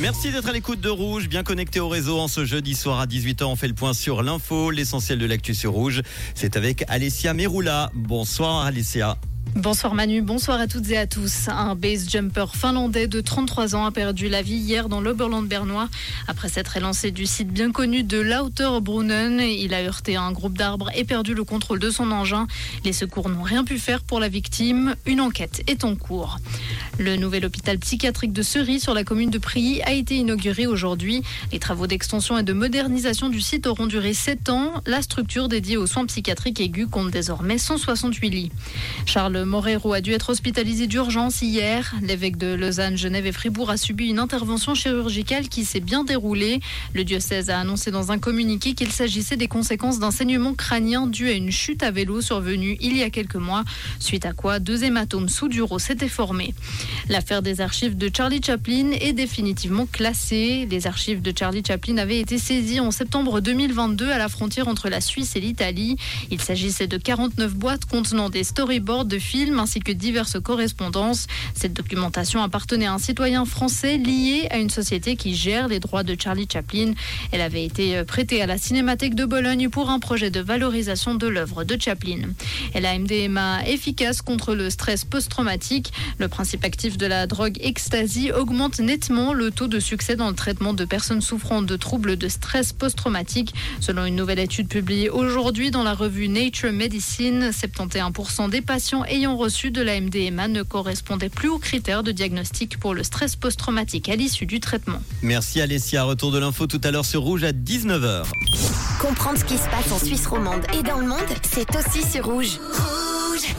Merci d'être à l'écoute de Rouge, bien connecté au réseau en ce jeudi soir à 18h. On fait le point sur l'info, l'essentiel de l'actu sur Rouge. C'est avec Alessia Meroula. Bonsoir Alessia. Bonsoir Manu, bonsoir à toutes et à tous. Un base jumper finlandais de 33 ans a perdu la vie hier dans l'Oberland bernois. Après s'être élancé du site bien connu de Lauterbrunnen, il a heurté un groupe d'arbres et perdu le contrôle de son engin. Les secours n'ont rien pu faire pour la victime. Une enquête est en cours. Le nouvel hôpital psychiatrique de Ceris sur la commune de Prilly a été inauguré aujourd'hui. Les travaux d'extension et de modernisation du site auront duré 7 ans. La structure dédiée aux soins psychiatriques aigus compte désormais 168 lits. Morero a dû être hospitalisé d'urgence hier. L'évêque de Lausanne, Genève et Fribourg a subi une intervention chirurgicale qui s'est bien déroulée. Le diocèse a annoncé dans un communiqué qu'il s'agissait des conséquences d'un saignement crânien dû à une chute à vélo survenue il y a quelques mois, suite à quoi deux hématomes sous-duraux s'étaient formés. L'affaire des archives de Charlie Chaplin est définitivement classée. Les archives de Charlie Chaplin avaient été saisies en septembre 2022 à la frontière entre la Suisse et l'Italie. Il s'agissait de 49 boîtes contenant des storyboards de films ainsi que diverses correspondances. Cette documentation appartenait à un citoyen français lié à une société qui gère les droits de Charlie Chaplin. Elle avait été prêtée à la Cinémathèque de Bologne pour un projet de valorisation de l'œuvre de Chaplin. Elle a MDMA efficace contre le stress post-traumatique. Le principe actif de la drogue ecstasy augmente nettement le taux de succès dans le traitement de personnes souffrant de troubles de stress post-traumatique. Selon une nouvelle étude publiée aujourd'hui dans la revue Nature Medicine, 71% des patients ayant reçu de la MDMA ne correspondaient plus aux critères de diagnostic pour le stress post-traumatique à l'issue du traitement. Merci Alessia. Retour de l'info tout à l'heure sur Rouge à 19h. Comprendre ce qui se passe en Suisse romande et dans le monde, c'est aussi sur Rouge. Rouge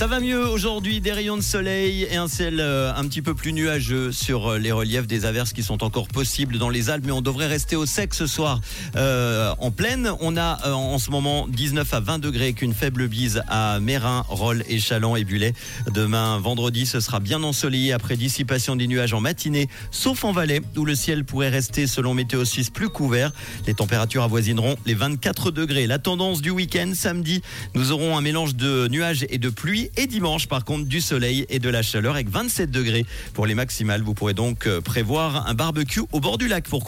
Ça va mieux aujourd'hui, des rayons de soleil et un ciel euh, un petit peu plus nuageux sur euh, les reliefs des averses qui sont encore possibles dans les Alpes, mais on devrait rester au sec ce soir euh, en pleine. On a euh, en ce moment 19 à 20 degrés avec une faible bise à Mérin, Rolles, Échalon et Bulet. Demain, vendredi, ce sera bien ensoleillé après dissipation des nuages en matinée, sauf en Valais où le ciel pourrait rester selon Météo Suisse plus couvert. Les températures avoisineront les 24 degrés. La tendance du week-end, samedi, nous aurons un mélange de nuages et de pluie et dimanche, par contre, du soleil et de la chaleur avec 27 degrés pour les maximales. Vous pourrez donc euh, prévoir un barbecue au bord du lac. Pourquoi